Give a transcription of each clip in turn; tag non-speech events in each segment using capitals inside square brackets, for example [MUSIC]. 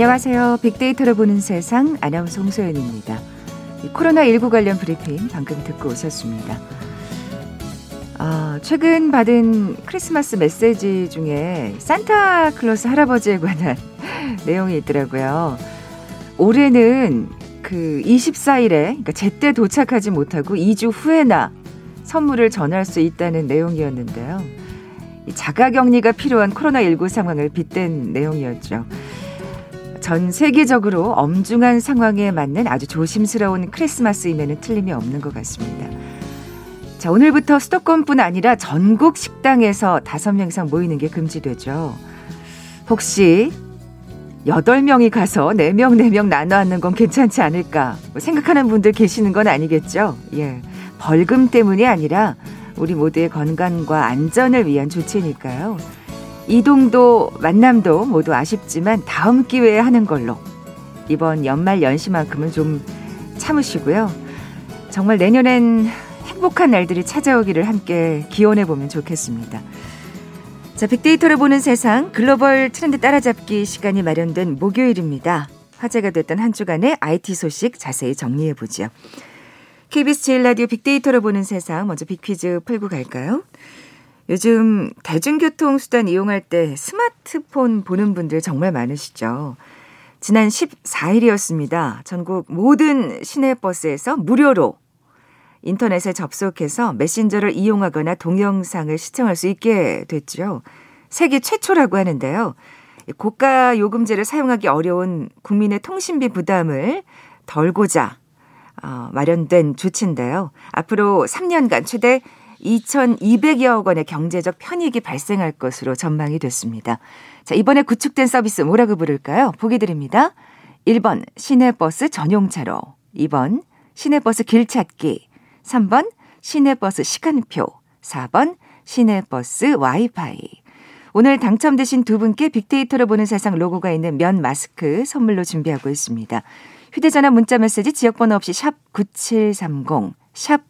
안녕하세요. 빅데이터를 보는 세상 아나운서 홍소연입니다. 코로나19 관련 브리핑 방금 듣고 오셨습니다. 아, 최근 받은 크리스마스 메시지 중에 산타클로스 할아버지에 관한 [LAUGHS] 내용이 있더라고요. 올해는 그 24일에 그러니까 제때 도착하지 못하고 2주 후에나 선물을 전할 수 있다는 내용이었는데요. 자가격리가 필요한 코로나19 상황을 빗댄 내용이었죠. 전 세계적으로 엄중한 상황에 맞는 아주 조심스러운 크리스마스임에는 틀림이 없는 것 같습니다. 자, 오늘부터 수도권뿐 아니라 전국 식당에서 다섯 명 이상 모이는 게 금지되죠. 혹시 여덟 명이 가서 네 명, 네 명 나눠 앉는 건 괜찮지 않을까 뭐 생각하는 분들 계시는 건 아니겠죠? 예. 벌금 때문이 아니라 우리 모두의 건강과 안전을 위한 조치니까요. 이동도 만남도 모두 아쉽지만 다음 기회에 하는 걸로 이번 연말 연시만큼은 좀 참으시고요. 정말 내년엔 행복한 날들이 찾아오기를 함께 기원해 보면 좋겠습니다. 자, 빅데이터를 보는 세상 글로벌 트렌드 따라잡기 시간이 마련된 목요일입니다. 화제가 됐던 한 주간의 IT 소식 자세히 정리해 보죠. KBS 제일 라디오 빅데이터를 보는 세상 먼저 빅퀴즈 풀고 갈까요? 요즘 대중교통 수단 이용할 때 스마트폰 보는 분들 정말 많으시죠. 지난 14일이었습니다. 전국 모든 시내버스에서 무료로 인터넷에 접속해서 메신저를 이용하거나 동영상을 시청할 수 있게 됐죠. 세계 최초라고 하는데요. 고가 요금제를 사용하기 어려운 국민의 통신비 부담을 덜고자 어, 마련된 조치인데요. 앞으로 3년간 최대 2,200여억 원의 경제적 편익이 발생할 것으로 전망이 됐습니다. 자, 이번에 구축된 서비스 뭐라고 부를까요? 보기 드립니다. 1번 시내버스 전용차로, 2번 시내버스 길찾기, 3번 시내버스 시간표, 4번 시내버스 와이파이. 오늘 당첨되신 두 분께 빅데이터로 보는 세상 로고가 있는 면 마스크 선물로 준비하고 있습니다. 휴대전화 문자 메시지 지역번호 없이 샵 9730, 샵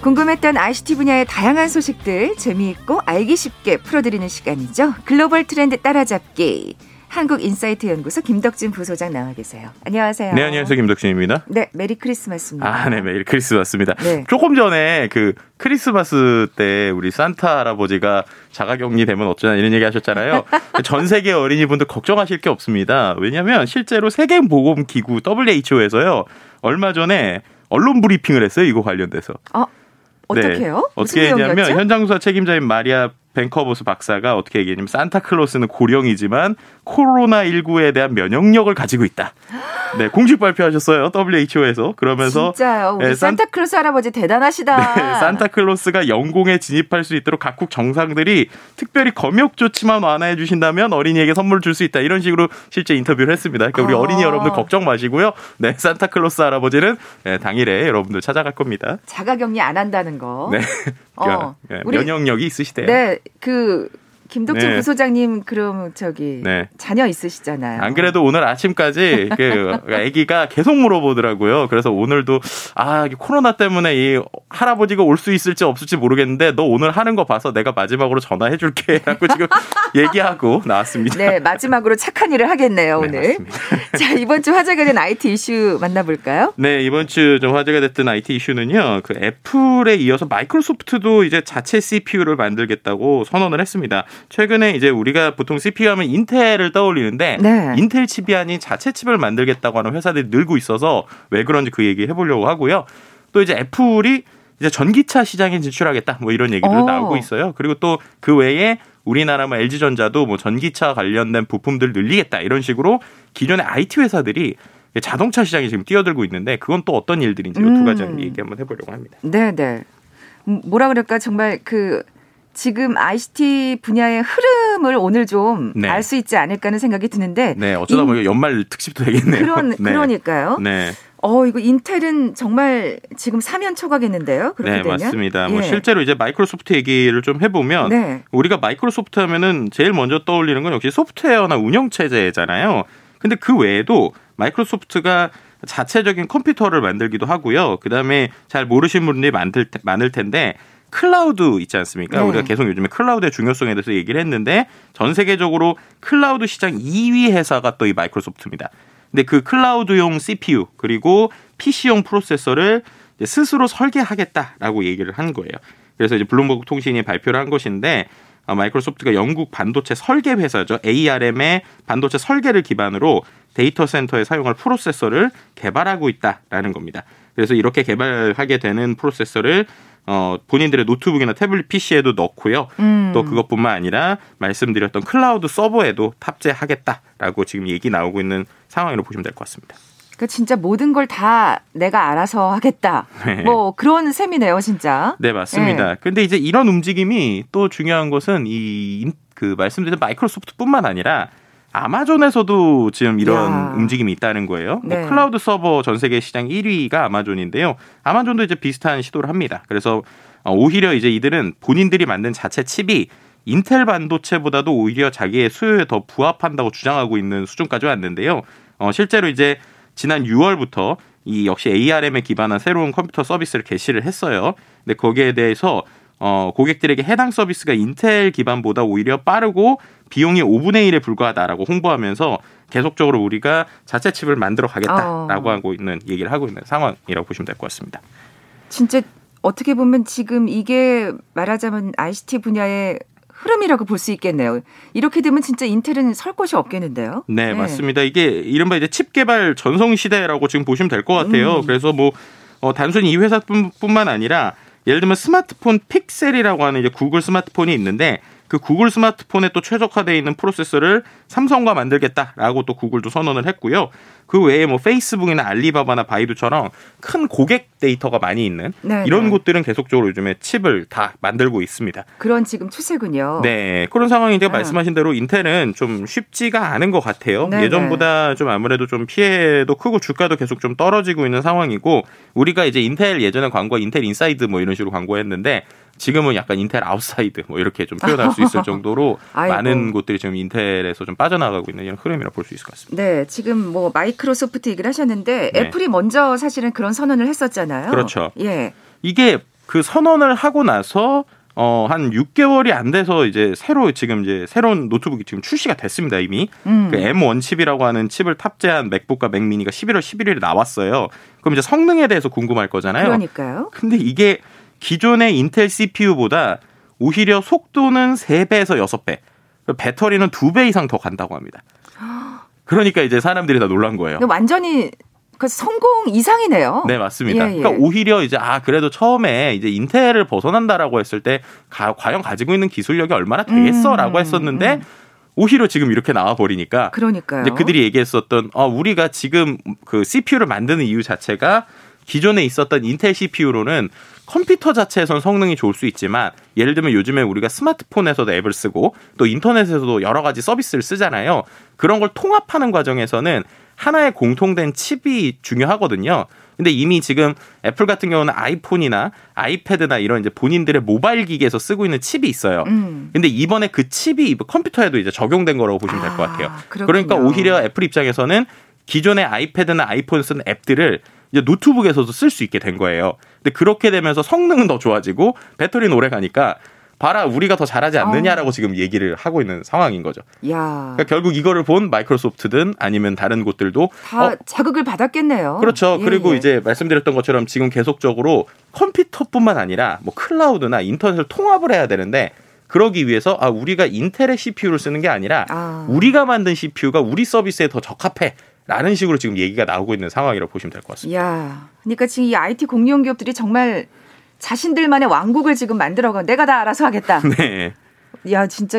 궁금했던 ICT 분야의 다양한 소식들 재미있고 알기 쉽게 풀어드리는 시간이죠. 글로벌 트렌드 따라잡기. 한국인사이트 연구소 김덕진 부소장 나와 계세요. 안녕하세요. 네, 안녕하세요. 김덕진입니다. 네, 메리 크리스마스입니다. 아, 네, 메리 크리스마스입니다. 네. 조금 전에 그 크리스마스 때 우리 산타 할아버지가 자가격리 되면 어쩌나 이런 얘기 하셨잖아요. [LAUGHS] 전 세계 어린이분들 걱정하실 게 없습니다. 왜냐하면 실제로 세계보건기구 WHO에서요. 얼마 전에 언론 브리핑을 했어요. 이거 관련돼서. 어, 어떻게요? 네. 어떻게 했냐면 현장 수사 책임자인 마리아 벤커버스 박사가 어떻게 얘기했냐면 산타클로스는 고령이지만 코로나19에 대한 면역력을 가지고 있다. 네, 공식 발표하셨어요. WHO에서. 그러면서 진짜요. 우리 네, 산 타클로스 할아버지 대단하시다. 네, 산타클로스가 영공에 진입할 수 있도록 각국 정상들이 특별히 검역 조치만 완화해 주신다면 어린이에게 선물을 줄 수 있다. 이런 식으로 실제 인터뷰를 했습니다. 그러니까 우리 아. 어린이 여러분들 걱정 마시고요. 네, 산타클로스 할아버지는 네, 당일에 여러분들 찾아갈 겁니다. 자가 격리 안 한다는 거. 네. 어, [LAUGHS] 네, 면역력이 있으시대요. 네, 그 김덕진 네. 부소장님 그럼 저기 네. 자녀 있으시잖아요. 안 그래도 오늘 아침까지 그 아기가 계속 물어보더라고요. 그래서 오늘도 아 코로나 때문에 이 할아버지가 올 수 있을지 없을지 모르겠는데 너 오늘 하는 거 봐서 내가 마지막으로 전화해줄게라고 [LAUGHS] 지금 얘기하고 나왔습니다. 네 마지막으로 착한 일을 하겠네요 네, 오늘. 네, 자 이번 주 화제가 된 IT 이슈 만나볼까요? 네 이번 주 좀 화제가 됐던 IT 이슈는요. 그 애플에 이어서 마이크로소프트도 이제 자체 CPU를 만들겠다고 선언을 했습니다. 최근에 이제 우리가 보통 CPU 하면 인텔을 떠올리는데 네. 인텔 칩이 아닌 자체 칩을 만들겠다고 하는 회사들이 늘고 있어서 왜 그런지 그 얘기 해보려고 하고요. 또 이제 애플이 이제 전기차 시장에 진출하겠다 뭐 이런 얘기도 오. 어. 나오고 있어요. 그리고 또 그 외에 우리나라 뭐 LG전자도 뭐 전기차 관련된 부품들 늘리겠다 이런 식으로 기존의 IT 회사들이 자동차 시장에 지금 뛰어들고 있는데 그건 또 어떤 일들인지 음. 두 가지 얘기 한번 해보려고 합니다. 네, 네. 뭐라 그럴까 정말 그 지금 ICT 분야의 흐름을 오늘 좀 알수 네. 있지 않을까 하는 생각이 드는데. 네, 어쩌다 보니 연말 특집도 되겠네요. 그런, [LAUGHS] 네. 그러니까요. 네. 어, 이거 인텔은 정말 지금 사면 초과겠는데요. 그렇게 네, 되면? 맞습니다. 뭐 예. 뭐 실제로 이제 마이크로소프트 얘기를 좀 해보면 네. 우리가 마이크로소프트 하면은 제일 먼저 떠올리는 건 역시 소프트웨어나 운영 체제잖아요. 근데 그 외에도 마이크로소프트가 자체적인 컴퓨터를 만들기도 하고요. 그 다음에 잘 모르시는 분들이 많을, 많을 텐데 클라우드 있지 않습니까? 네. 우리가 계속 요즘에 클라우드의 중요성에 대해서 얘기를 했는데 전 세계적으로 클라우드 시장 2위 회사가 또 이 마이크로소프트입니다. 근데 그 클라우드용 CPU 그리고 PC용 프로세서를 스스로 설계하겠다라고 얘기를 한 거예요. 그래서 이제 블룸버그 통신이 발표를 한 것인데 어, 마이크로소프트가 영국 반도체 설계 회사죠. ARM의 반도체 설계를 기반으로 데이터 센터에 사용할 프로세서를 개발하고 있다라는 겁니다. 그래서 이렇게 개발하게 되는 프로세서를 어, 본인들의 노트북이나 태블릿 PC에도 넣고요. 음. 또 그것뿐만 아니라 말씀드렸던 클라우드 서버에도 탑재하겠다라고 지금 얘기 나오고 있는 상황으로 보시면 될 것 같습니다. 그러니까 진짜 모든 걸 다 내가 알아서 하겠다. 네. 뭐 그런 셈이네요, 진짜. 네, 맞습니다. 네. 근데 이제 이런 움직임이 또 중요한 것은 이 그 말씀드린 마이크로소프트뿐만 아니라 아마존에서도 지금 이런 야. 움직임이 있다는 거예요. 뭐 네. 뭐 클라우드 서버 전 세계 시장 1위가 아마존인데요. 아마존도 이제 비슷한 시도를 합니다. 그래서 어, 오히려 이제 이들은 본인들이 만든 자체 칩이 인텔 반도체보다도 오히려 자기의 수요에 더 부합한다고 주장하고 있는 수준까지 왔는데요. 어, 실제로 이제 지난 6월부터 이 역시 ARM에 기반한 새로운 컴퓨터 서비스를 개시를 했어요. 근데 거기에 대해서 어, 고객들에게 해당 서비스가 인텔 기반보다 오히려 빠르고 비용이 5분의 1에 불과하다라고 홍보하면서 계속적으로 우리가 자체 칩을 만들어 가겠다라고 어. 하고 있는 얘기를 하고 있는 상황이라고 보시면 될 것 같습니다. 진짜 어떻게 보면 지금 이게 말하자면 ICT 분야의 흐름이라고 볼 수 있겠네요. 이렇게 되면 진짜 인텔은 설 곳이 없겠는데요. 네, 네, 맞습니다. 이게 이른바 이제 칩 개발 전성 시대라고 지금 보시면 될 것 같아요. 음. 그래서 뭐 어, 단순히 이 회사뿐만 아니라 예를 들면 스마트폰 픽셀이라고 하는 이제 구글 스마트폰이 있는데 그 구글 스마트폰에 또 최적화되어 있는 프로세서를 삼성과 만들겠다라고 또 구글도 선언을 했고요. 그 외에 뭐 페이스북이나 알리바바나 바이두처럼 큰 고객 데이터가 많이 있는 네네. 이런 네. 곳들은 계속적으로 요즘에 칩을 다 만들고 있습니다. 그런 지금 추세군요. 네. 그런 상황인데 아. 말씀하신 대로 인텔은 좀 쉽지가 않은 것 같아요. 네네. 예전보다 좀 아무래도 좀 피해도 크고 주가도 계속 좀 떨어지고 있는 상황이고 우리가 이제 인텔 예전에 광고 인텔 inside 뭐 이런 식으로 광고했는데 지금은 약간 인텔 outside 뭐 이렇게 좀 표현할 수 있을 [LAUGHS] 정도로 많은 곳들이 지금 인텔에서 좀 빠져나가고 있는 이런 흐름이라 볼 수 있을 것 같습니다. 네, 지금 뭐 마이크로소프트 얘기를 하셨는데 네. 애플이 먼저 사실은 그런 선언을 했었잖아요. 그렇죠. 예. 이게 그 선언을 하고 나서 어, 한 6개월이 안 돼서 이제 새로 지금 이제 새로운 노트북이 지금 출시가 됐습니다, 이미. 음. 그 M1 칩이라고 하는 칩을 탑재한 맥북과 맥미니가 11월 11일에 나왔어요. 그럼 이제 성능에 대해서 궁금할 거잖아요. 그러니까요. 근데 이게 기존의 인텔 CPU보다 오히려 속도는 3배에서 6배, 배터리는 2배 이상 더 간다고 합니다. 그러니까 이제 사람들이 다 놀란 거예요. 완전히 그 성공 이상이네요. 네, 맞습니다. 예, 예. 그러니까 오히려 이제 아 그래도 처음에 이제 인텔을 벗어난다라고 했을 때 가, 과연 가지고 있는 기술력이 얼마나 되겠어라고 음, 했었는데 음. 오히려 지금 이렇게 나와 버리니까 그러니까요. 이제 그들이 얘기했었던 어 우리가 지금 그 CPU를 만드는 이유 자체가 기존에 있었던 인텔 CPU로는 컴퓨터 자체에선 성능이 좋을 수 있지만 예를 들면 요즘에 우리가 스마트폰에서도 앱을 쓰고 또 인터넷에서도 여러 가지 서비스를 쓰잖아요. 그런 걸 통합하는 과정에서는 하나의 공통된 칩이 중요하거든요. 근데 이미 지금 애플 같은 경우는 아이폰이나 아이패드나 이런 이제 본인들의 모바일 기기에서 쓰고 있는 칩이 있어요. 음. 근데 이번에 그 칩이 컴퓨터에도 이제 적용된 거라고 보시면 될 것 같아요. 아, 그러니까 오히려 애플 입장에서는 기존의 아이패드나 아이폰 쓰는 앱들을 이제 노트북에서도 쓸 수 있게 된 거예요. 근데 그렇게 되면서 성능은 더 좋아지고 배터리는 오래 가니까 봐라 우리가 더 잘하지 않느냐라고 어. 지금 얘기를 하고 있는 상황인 거죠. 야. 그러니까 결국 이거를 본 마이크로소프트든 아니면 다른 곳들도 다 어, 자극을 받았겠네요. 그렇죠. 예, 그리고 예. 이제 말씀드렸던 것처럼 지금 계속적으로 컴퓨터뿐만 아니라 뭐 클라우드나 인터넷을 통합을 해야 되는데 그러기 위해서 아 우리가 인텔의 CPU를 쓰는 게 아니라 아. 우리가 만든 CPU가 우리 서비스에 더 적합해. 라는 식으로 지금 얘기가 나오고 있는 상황이라고 보시면 될 것 같습니다. 야, 그러니까 지금 이 IT 공룡 기업들이 정말 자신들만의 왕국을 지금 만들어가 내가 다 알아서 하겠다. [LAUGHS] 네. 야, 진짜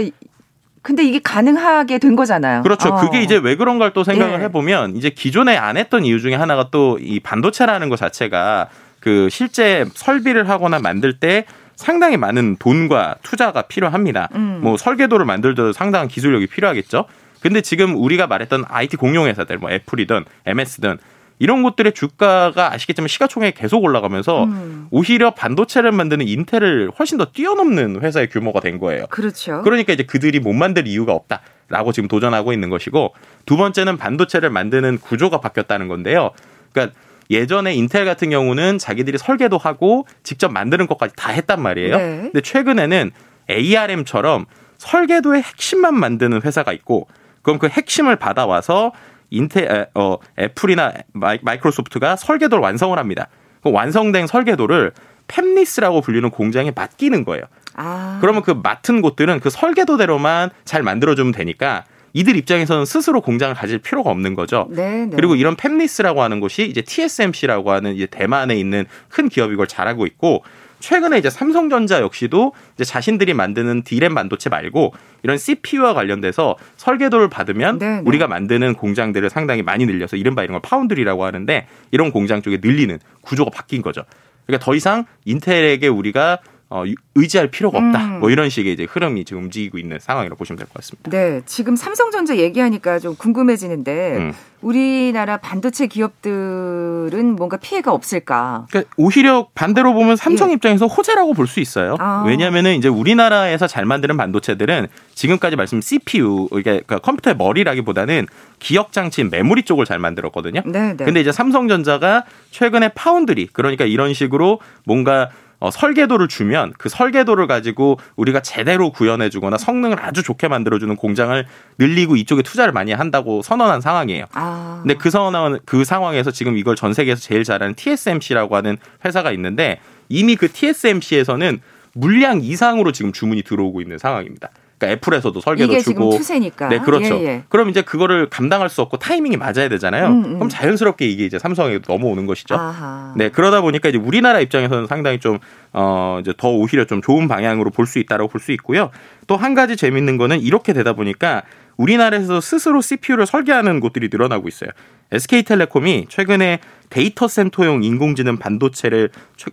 근데 이게 가능하게 된 거잖아요. 그렇죠. 어. 그게 이제 왜 그런 걸또 생각을 예. 해보면 이제 기존에 안 했던 이유 중에 하나가 또 이 반도체라는 것 자체가 그 실제 설비를 하거나 만들 때 상당히 많은 돈과 투자가 필요합니다. 음. 뭐 설계도를 만들더라도 상당한 기술력이 필요하겠죠. 근데 지금 우리가 말했던 IT 공용 회사들 뭐 애플이든 MS든 이런 것들의 주가가 아시겠지만 시가총액이 계속 올라가면서 음. 오히려 반도체를 만드는 인텔을 훨씬 더 뛰어넘는 회사의 규모가 된 거예요. 그렇죠. 그러니까 이제 그들이 못 만들 이유가 없다라고 지금 도전하고 있는 것이고 두 번째는 반도체를 만드는 구조가 바뀌었다는 건데요. 그러니까 예전에 인텔 같은 경우는 자기들이 설계도 하고 직접 만드는 것까지 다 했단 말이에요. 네. 근데 최근에는 ARM처럼 설계도의 핵심만 만드는 회사가 있고 그럼 그 핵심을 받아와서 인텔 어 애플이나 마이, 마이크로소프트가 설계도를 완성을 합니다. 그 완성된 설계도를 fabless라고 불리는 공장에 맡기는 거예요. 아. 그러면 그 맡은 곳들은 그 설계도대로만 잘 만들어주면 되니까 이들 입장에서는 스스로 공장을 가질 필요가 없는 거죠. 네, 네. 그리고 이런 fabless라고 하는 곳이 이제 TSMC라고 하는 이제 대만에 있는 큰 기업이 이걸 잘하고 있고 최근에 이제 삼성전자 역시도 이제 자신들이 만드는 디램 반도체 말고 이런 CPU와 관련돼서 설계도를 받으면 네네. 네. 우리가 만드는 공장들을 상당히 많이 늘려서 이른바 이런 걸 파운드리라고 하는데 이런 공장 쪽에 늘리는 구조가 바뀐 거죠. 그러니까 더 이상 인텔에게 우리가 어, 의지할 필요가 없다. 음. 뭐 이런 식의 이제 흐름이 지금 움직이고 있는 상황이라고 보시면 될 것 같습니다. 네, 지금 삼성전자 얘기하니까 좀 궁금해지는데 음. 우리나라 반도체 기업들은 뭔가 피해가 없을까? 그러니까 오히려 반대로 보면 삼성 예. 입장에서 호재라고 볼 수 있어요. 아. 왜냐하면은 이제 우리나라에서 잘 만드는 반도체들은 지금까지 말씀 CPU 그러니까 컴퓨터의 머리라기보다는 기억 장치인 메모리 쪽을 잘 만들었거든요. 네, 네. 근데 이제 삼성전자가 최근에 파운드리 그러니까 이런 식으로 뭔가 어, 설계도를 주면 그 설계도를 가지고 우리가 제대로 구현해주거나 성능을 아주 좋게 만들어주는 공장을 늘리고 이쪽에 투자를 많이 한다고 선언한 상황이에요. 아. 근데 그 선언 그 상황에서 지금 이걸 전 세계에서 제일 잘하는 TSMC라고 하는 회사가 있는데 이미 그 TSMC에서는 물량 이상으로 지금 주문이 들어오고 있는 상황입니다. 그러니까 애플에서도 설계도 주고 추세니까. 네, 그렇죠. 예, 예. 그럼 이제 그거를 감당할 수 없고 타이밍이 맞아야 되잖아요. 음, 음. 그럼 자연스럽게 이게 이제 삼성에 넘어오는 것이죠. 아하. 네, 그러다 보니까 이제 우리나라 입장에서는 상당히 좀 어, 이제 더 오히려 좀 좋은 방향으로 볼 수 있다라고 볼 수 있고요. 또 한 가지 재밌는 거는 이렇게 되다 보니까 우리나라에서 스스로 CPU를 설계하는 곳들이 늘어나고 있어요. SK텔레콤이 최근에 데이터 센터용 인공지능 반도체를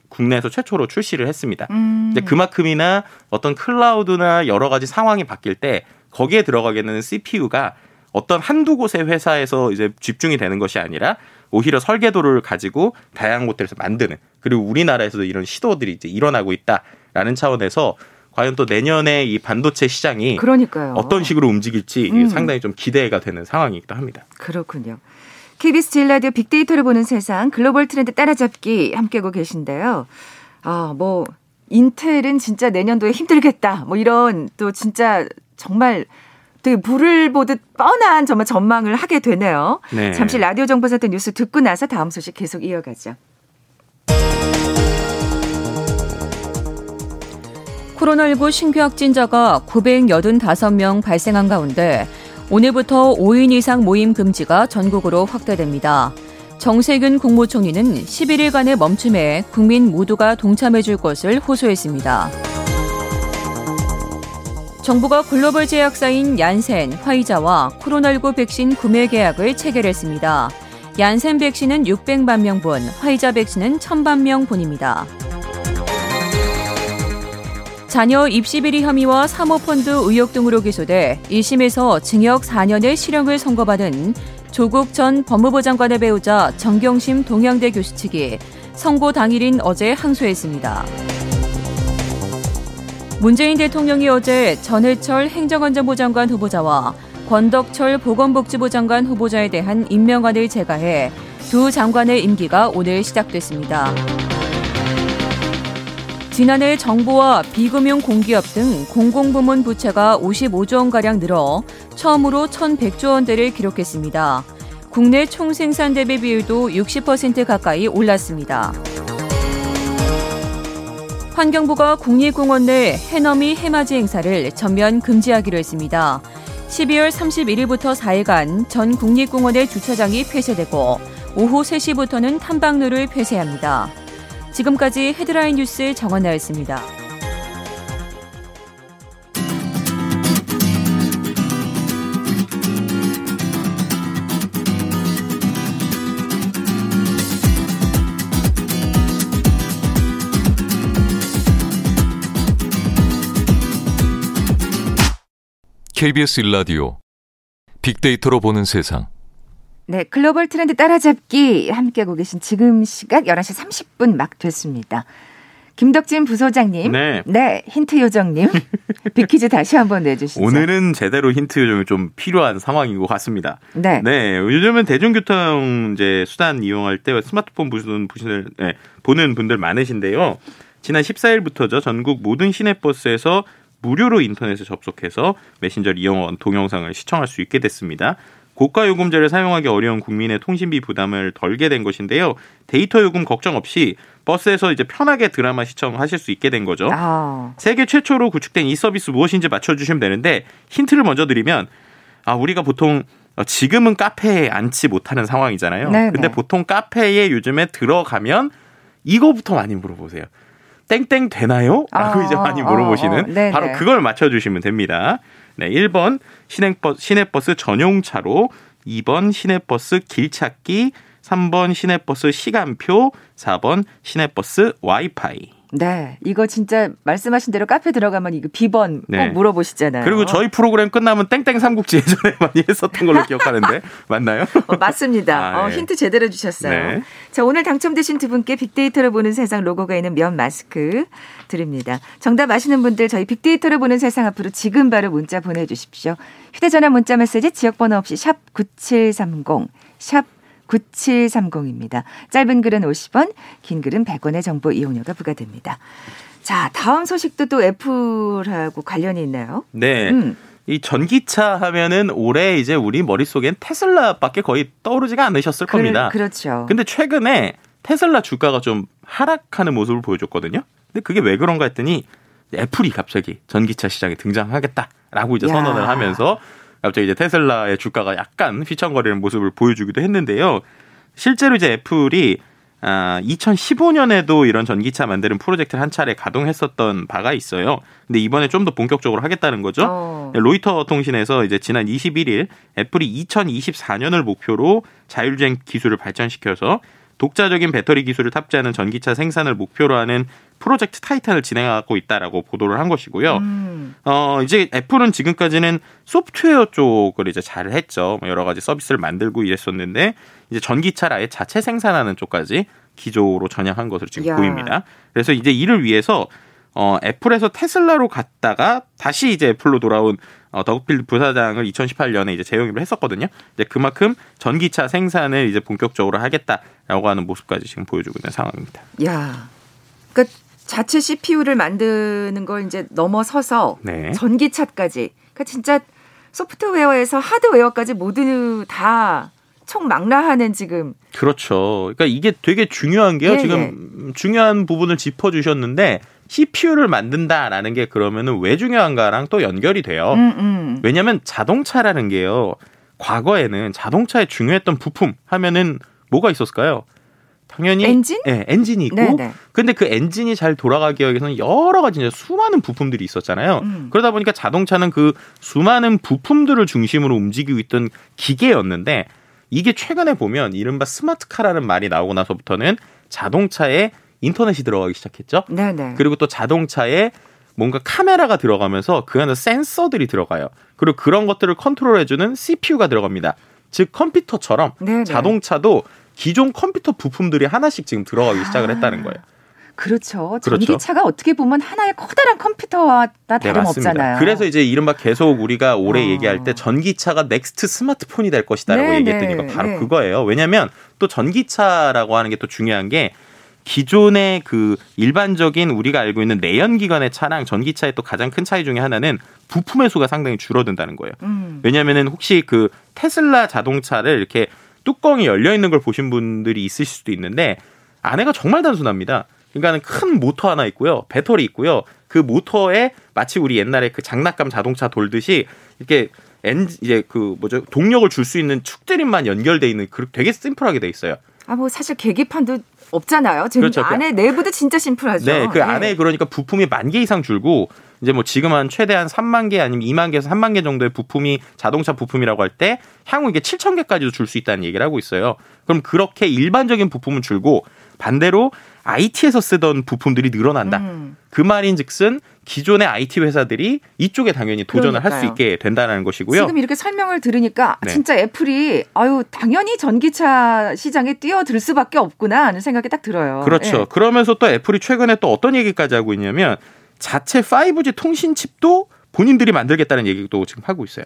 국내에서 최초로 출시를 했습니다. 음. 이제 그만큼이나 어떤 클라우드나 여러 가지 상황이 바뀔 때 거기에 들어가게 되는 CPU가 어떤 한두 곳의 회사에서 이제 집중이 되는 것이 아니라 오히려 설계도를 가지고 다양한 곳들에서 만드는 그리고 우리나라에서도 이런 시도들이 이제 일어나고 있다라는 차원에서 과연 또 내년에 이 반도체 시장이 그러니까요. 어떤 식으로 움직일지 음. 상당히 좀 기대가 되는 상황이기도 합니다. 그렇군요. KBS 제일 라디오 빅데이터를 보는 세상 글로벌 트렌드 따라잡기 함께하고 계신데요. 아, 뭐 인텔은 진짜 내년도에 힘들겠다. 뭐 이런 또 진짜 정말 되게 불을 보듯 뻔한 정말 전망을 하게 되네요. 네. 잠시 라디오 정보사태 뉴스 듣고 나서 다음 소식 계속 이어가죠. 코로나19 신규 확진자가 985명 발생한 가운데 오늘부터 5인 이상 모임 금지가 전국으로 확대됩니다. 정세균 국무총리는 11일간의 멈춤에 국민 모두가 동참해 줄 것을 호소했습니다. 정부가 글로벌 제약사인 얀센, 화이자와 코로나19 백신 구매 계약을 체결했습니다. 얀센 백신은 600만 명분, 화이자 백신은 1000만 명분입니다. 자녀 입시 비리 혐의와 사모펀드 의혹 등으로 기소돼 1심에서 징역 4년의 실형을 선고받은 조국 전 법무부 장관의 배우자 정경심 동양대 교수 측이 선고 당일인 어제 항소했습니다. 문재인 대통령이 어제 전해철 행정안전부 장관 후보자와 권덕철 보건복지부 장관 후보자에 대한 임명안을 제거해 두 장관의 임기가 오늘 시작됐습니다. 지난해 정부와 비금융 공기업 등 공공부문 부채가 55조 원가량 늘어 처음으로 1,100조 원대를 기록했습니다. 국내 총생산 대비 비율도 60% 가까이 올랐습니다. 환경부가 국립공원 내 해넘이 해맞이 행사를 전면 금지하기로 했습니다. 12월 31일부터 4일간 전 국립공원의 주차장이 폐쇄되고 오후 3시부터는 탐방로를 폐쇄합니다. 지금까지 헤드라인 뉴스 정원나였습니다. KBS 일라디오 빅데이터로 보는 세상 네, 글로벌 트렌드 따라잡기 함께하고 계신 지금 시각 11시 30분 막 됐습니다. 김덕진 부소장님. 네. 네, 힌트 요정님. [LAUGHS] 빅퀴즈 다시 한번 내주시죠. 오늘은 제대로 힌트 요정이 좀 필요한 상황인 것 같습니다. 네. 네. 요즘은 대중교통 이제 수단 이용할 때 스마트폰 보시는, 보시는, 네, 보는 분들 많으신데요. 지난 14일부터죠. 전국 모든 시내버스에서 무료로 인터넷에 접속해서 메신저 이용 동영상을 시청할 수 있게 됐습니다. 고가 요금제를 사용하기 어려운 국민의 통신비 부담을 덜게 된 것인데요. 데이터 요금 걱정 없이 버스에서 이제 편하게 드라마 시청하실 수 있게 된 거죠. 아. 세계 최초로 구축된 이 서비스 무엇인지 맞춰주시면 되는데 힌트를 먼저 드리면 아 우리가 보통 지금은 카페에 앉지 못하는 상황이잖아요. 네네. 근데 보통 카페에 요즘에 들어가면 이거부터 많이 물어보세요. 땡땡 되나요? 라고 아, 이제 많이 물어보시는 어, 어, 바로 그걸 맞춰주시면 됩니다. 네, 1번 시내버스, 시내버스 전용차로, 2번 시내버스 길찾기, 3번 시내버스 시간표, 4번 시내버스 와이파이. 네, 이거 진짜 말씀하신 대로 카페 들어가면 이거 비번 네. 꼭 물어보시잖아요. 그리고 저희 프로그램 끝나면 땡땡 삼국지 예전에 [LAUGHS] 많이 했었던 걸로 기억하는데 [LAUGHS] 맞나요? 어, 맞습니다. 아, 어, 네. 어, 힌트 제대로 주셨어요. 네. 자, 오늘 당첨되신 두 분께 빅데이터를 보는 세상 로고가 있는 면 마스크 드립니다. 정답 아시는 분들 저희 빅데이터를 보는 세상 앞으로 지금 바로 문자 보내주십시오. 휴대전화 문자 메시지 지역번호 없이 샵 9730, 샵 9730입니다. 짧은 글은 50원, 긴 글은 100원의 정보 이용료가 부과됩니다. 자, 다음 소식도 또 애플하고 관련이 있나요? 네. 음. 이 전기차 하면은 올해 이제 우리 머릿속엔 테슬라밖에 거의 떠오르지가 않으셨을 그, 겁니다. 그렇죠. 근데 최근에 테슬라 주가가 좀 하락하는 모습을 보여줬거든요. 근데 그게 왜 그런가 했더니 애플이 갑자기 전기차 시장에 등장하겠다라고 이제 선언을 야. 하면서 갑자기 이제 테슬라의 주가가 약간 휘청거리는 모습을 보여주기도 했는데요. 실제로 이제 애플이 아, 2015년에도 이런 전기차 만드는 프로젝트를 한 차례 가동했었던 바가 있어요. 근데 이번에 좀 더 본격적으로 하겠다는 거죠. 어. 로이터 통신에서 이제 지난 21일 애플이 2024년을 목표로 자율주행 기술을 발전시켜서 독자적인 배터리 기술을 탑재하는 전기차 생산을 목표로 하는 프로젝트 타이탄을 진행하고 있다라고 보도를 한 것이고요. 음. 어, 이제 애플은 지금까지는 소프트웨어 쪽을 이제 잘 했죠. 뭐 여러 가지 서비스를 만들고 이랬었는데 이제 전기차를 아예 자체 생산하는 쪽까지 기조로 전향한 것으로 지금 야. 보입니다. 그래서 이제 이를 위해서 어, 애플에서 테슬라로 갔다가 다시 이제 애플로 돌아온 어, 더그필드 부사장을 2018년에 이제 재영입을 했었거든요. 이제 그만큼 전기차 생산을 이제 본격적으로 하겠다라고 하는 모습까지 지금 보여주고 있는 상황입니다. 야, 그러니까 자체 CPU를 만드는 걸 이제 넘어서서 네. 전기차까지, 그러니까 진짜 소프트웨어에서 하드웨어까지 모두 다 총망라하는 지금. 그렇죠. 그러니까 이게 되게 중요한 게요. 예, 지금 예. 중요한 부분을 짚어주셨는데 CPU를 만든다라는 게 그러면은 왜 중요한가랑 또 연결이 돼요. 음, 음. 왜냐하면 자동차라는 게요. 과거에는 자동차에 중요했던 부품 하면은 뭐가 있었을까요? 당연히 엔진? 네, 엔진이 있고 네네. 근데 그 엔진이 잘 돌아가기 위해서는 여러 가지 이제 수많은 부품들이 있었잖아요. 음. 그러다 보니까 자동차는 그 수많은 부품들을 중심으로 움직이고 있던 기계였는데 이게 최근에 보면 이른바 스마트카라는 말이 나오고 나서부터는 자동차에 인터넷이 들어가기 시작했죠. 네네. 그리고 또 자동차에 뭔가 카메라가 들어가면서 그 안에 센서들이 들어가요. 그리고 그런 것들을 컨트롤해주는 CPU가 들어갑니다. 즉 컴퓨터처럼 네네. 자동차도 기존 컴퓨터 부품들이 하나씩 지금 들어가기 시작을 했다는 거예요. 그렇죠. 그렇죠. 전기차가 어떻게 보면 하나의 커다란 컴퓨터와 네, 다름없잖아요. 네, 그래서 이제 이른바 계속 우리가 올해 어. 얘기할 때 전기차가 next 스마트폰이 될 것이다라고 네, 얘기했던 이거 바로 네. 그거예요. 왜냐하면 또 전기차라고 하는 게 또 중요한 게 기존의 그 일반적인 우리가 알고 있는 내연기관의 차랑 전기차의 또 가장 큰 차이 중에 하나는 부품의 수가 상당히 줄어든다는 거예요. 음. 왜냐하면은 혹시 그 테슬라 자동차를 이렇게 뚜껑이 열려 있는 걸 보신 분들이 있으실 수도 있는데 안에가 정말 단순합니다. 그러니까는 큰 모터 하나 있고요, 배터리 있고요. 그 모터에 마치 우리 옛날에 그 장난감 자동차 돌듯이 이렇게 엔 이제 그 뭐죠 동력을 줄 수 있는 축들이만 연결돼 있는 그 되게 심플하게 돼 있어요. 아 뭐 사실 계기판도 없잖아요. 지금 그렇죠. 그 안에 내부도 진짜 심플하죠. 네, 그 네. 안에 그러니까 부품이 만 개 이상 줄고 이제 뭐 지금 한 최대한 3만 개 아니면 2만 개에서 3만 개 정도의 부품이 자동차 부품이라고 할 때 향후 이게 7천 개까지도 줄 수 있다는 얘기를 하고 있어요. 그럼 그렇게 일반적인 부품은 줄고 반대로 IT에서 쓰던 부품들이 늘어난다. 음. 그 말인즉슨 기존의 IT 회사들이 이쪽에 당연히 도전을 할 수 있게 된다는 것이고요. 지금 이렇게 설명을 들으니까 네. 진짜 애플이 아유 당연히 전기차 시장에 뛰어들 수밖에 없구나 하는 생각이 딱 들어요. 그렇죠. 네. 그러면서 또 애플이 최근에 또 어떤 얘기까지 하고 있냐면 자체 5G 통신 칩도 본인들이 만들겠다는 얘기도 지금 하고 있어요.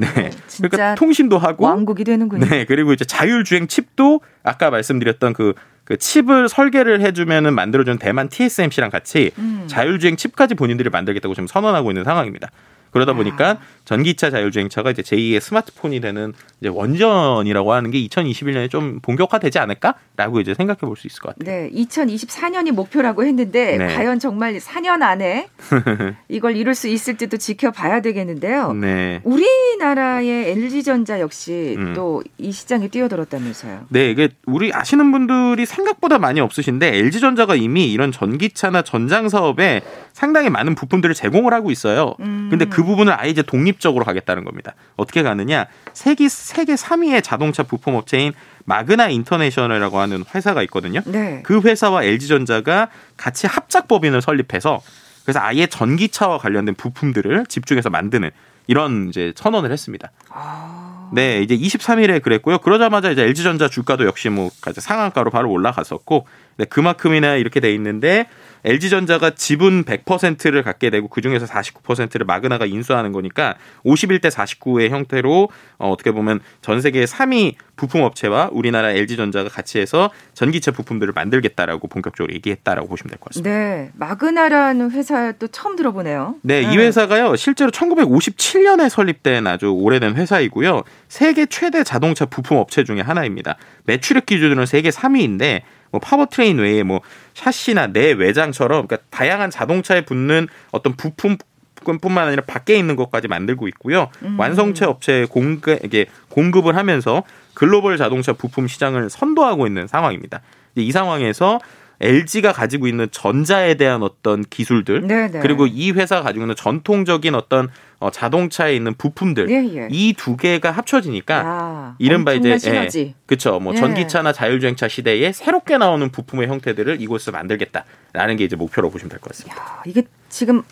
네. 그러니까 통신도 하고 왕국이 되는군요. 네. 그리고 이제 자율주행 칩도 아까 말씀드렸던 그, 그 칩을 설계를 해주면은 만들어준 대만 TSMC랑 같이 음. 자율주행 칩까지 본인들이 만들겠다고 지금 선언하고 있는 상황입니다. 그러다 보니까 아. 전기차 자율주행차가 이제 제2의 스마트폰이 되는 이제 원전이라고 하는 게 2021년에 좀 본격화되지 않을까라고 이제 생각해 볼 수 있을 것 같아요. 네, 2024년이 목표라고 했는데 네. 과연 정말 4년 안에 [LAUGHS] 이걸 이룰 수 있을지도 지켜봐야 되겠는데요. 네. 우리나라의 LG전자 역시 음. 또이 시장에 뛰어들었다면서요. 네, 이게 우리 아시는 분들이 생각보다 많이 없으신데 LG전자가 이미 이런 전기차나 전장 사업에 상당히 많은 부품들을 제공을 하고 있어요. 음. 근데 그 부분을 아예 이제 독립적으로 가겠다는 겁니다. 어떻게 가느냐? 세계 세계 3위의 자동차 부품 업체인 마그나 인터내셔널이라고 하는 회사가 있거든요. 네. 그 회사와 LG전자가 같이 합작 법인을 설립해서 그래서 아예 전기차와 관련된 부품들을 집중해서 만드는 이런 이제 선언을 했습니다. 아... 네, 이제 23일에 그랬고요. 그러자마자 이제 LG전자 주가도 역시 뭐 상한가로 바로 올라갔었고, 네, 그만큼이나 이렇게 돼 있는데 LG전자가 지분 100%를 갖게 되고 그중에서 49%를 마그나가 인수하는 거니까 51대 49의 형태로 어, 어떻게 보면 전 세계 3위 부품 업체와 우리나라 LG전자가 같이 해서 전기차 부품들을 만들겠다라고 본격적으로 얘기했다라고 보시면 될 것 같습니다. 네. 마그나라는 회사 또 처음 들어보네요. 네, 네, 이 회사가요. 실제로 1957년에 설립된 아주 오래된 회사이고요. 세계 최대 자동차 부품 업체 중에 하나입니다. 매출액 기준으로는 세계 3위인데 뭐 powertrain 외에 뭐 샤시나 내 외장처럼 그러니까 다양한 자동차에 붙는 어떤 부품 뿐만 아니라 밖에 있는 것까지 만들고 있고요. 음. 완성체 업체에 공급, 이게 공급을 하면서 글로벌 자동차 부품 시장을 선도하고 있는 상황입니다. 이 상황에서 LG가 가지고 있는 전자에 대한 어떤 기술들 네네. 네. 그리고 이 회사가 가지고 있는 전통적인 어떤 어, 자동차에 있는 부품들 예, 예. 이두 개가 합쳐지니까 야, 이른바 이제 예, 그렇죠. 뭐 예. 전기차나 자율주행차 시대에 새롭게 나오는 부품의 형태들을 이곳에서 만들겠다라는 게 이제 목표로 보시면 될 것 같습니다. 야, 이게 지금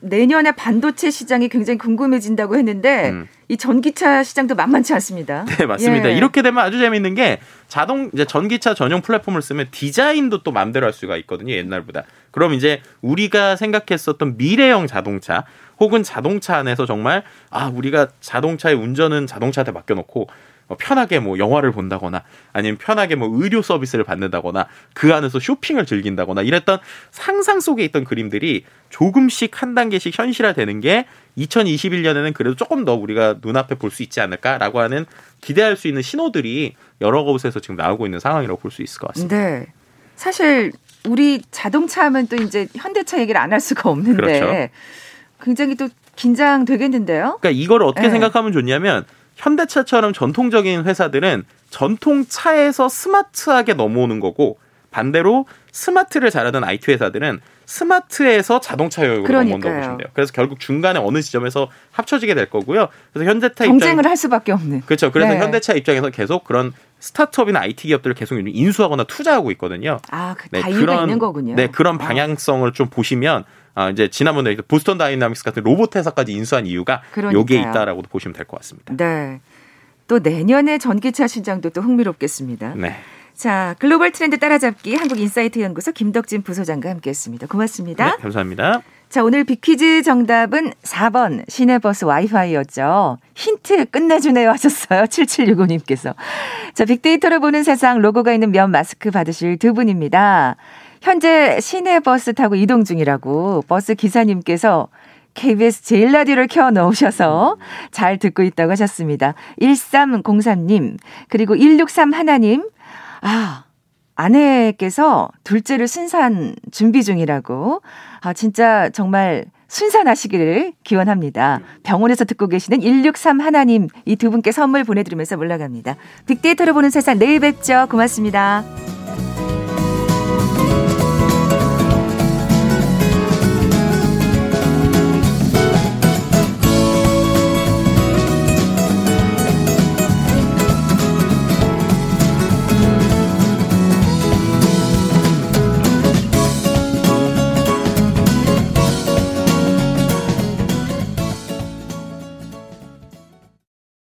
내년에 반도체 시장이 굉장히 궁금해진다고 했는데 음. 이 전기차 시장도 만만치 않습니다. [LAUGHS] 네, 맞습니다. 예. 이렇게 되면 아주 재미있는 게 자동 이제 전기차 전용 플랫폼을 쓰면 디자인도 또 마음대로 할 수가 있거든요, 옛날보다. 그럼 이제 우리가 생각했었던 미래형 자동차 혹은 자동차 안에서 정말 아, 우리가 자동차의 운전은 자동차한테 맡겨 놓고 뭐 편하게 뭐 영화를 본다거나 아니면 편하게 뭐 의료 서비스를 받는다거나 그 안에서 쇼핑을 즐긴다거나 이랬던 상상 속에 있던 그림들이 조금씩 한 단계씩 현실화되는 게 2021년에는 그래도 조금 더 우리가 눈앞에 볼 수 있지 않을까라고 하는 기대할 수 있는 신호들이 여러 곳에서 지금 나오고 있는 상황이라고 볼 수 있을 것 같습니다. 네. 사실 우리 자동차 하면 또 이제 현대차 얘기를 안 할 수가 없는데 그렇죠. 굉장히 또 긴장되겠는데요. 그러니까 이걸 어떻게 네. 생각하면 좋냐면 현대차처럼 전통적인 회사들은 전통차에서 스마트하게 넘어오는 거고 반대로 스마트를 잘하던 IT 회사들은 스마트에서 자동차 영역으로 넘어온다고 보시면 돼요. 그래서 결국 중간에 어느 지점에서 합쳐지게 될 거고요. 그래서 현대차 경쟁을 입장, 할 수밖에 없는. 그렇죠. 그래서 네. 현대차 입장에서 계속 그런 스타트업이나 IT 기업들을 계속 인수하거나 투자하고 있거든요. 아, 그 네, 그런 있는 거군요. 네, 그런 방향성을 좀 보시면 아, 이제 지난번에 보스턴 다이나믹스 같은 로봇 회사까지 인수한 이유가 그러니까요. 여기에 있다라고도 보시면 될 것 같습니다. 네. 또 내년에 전기차 시장도 또 흥미롭겠습니다. 네. 자, 글로벌 트렌드 따라잡기 한국인사이트 연구소 김덕진 부소장과 함께했습니다. 고맙습니다. 네, 감사합니다. 자, 오늘 비퀴즈 정답은 4번 시내버스 와이파이였죠. 힌트 끝내주네요 하셨어요. [LAUGHS] 7765님께서. 자, 빅데이터를 보는 세상 로고가 있는 면 마스크 받으실 두 분입니다. 현재 시내버스 타고 이동 중이라고 버스 기사님께서 KBS 제일 라디오를 켜 넣으셔서 잘 듣고 있다고 하셨습니다. 1303님, 그리고 163 하나님, 아, 아내께서 둘째를 순산 준비 중이라고. 아, 진짜 정말 순산하시기를 기원합니다. 병원에서 듣고 계시는 163 하나님 이 두 분께 선물 보내드리면서 올라갑니다. 빅데이터로 보는 세상 내일 뵙죠. 고맙습니다.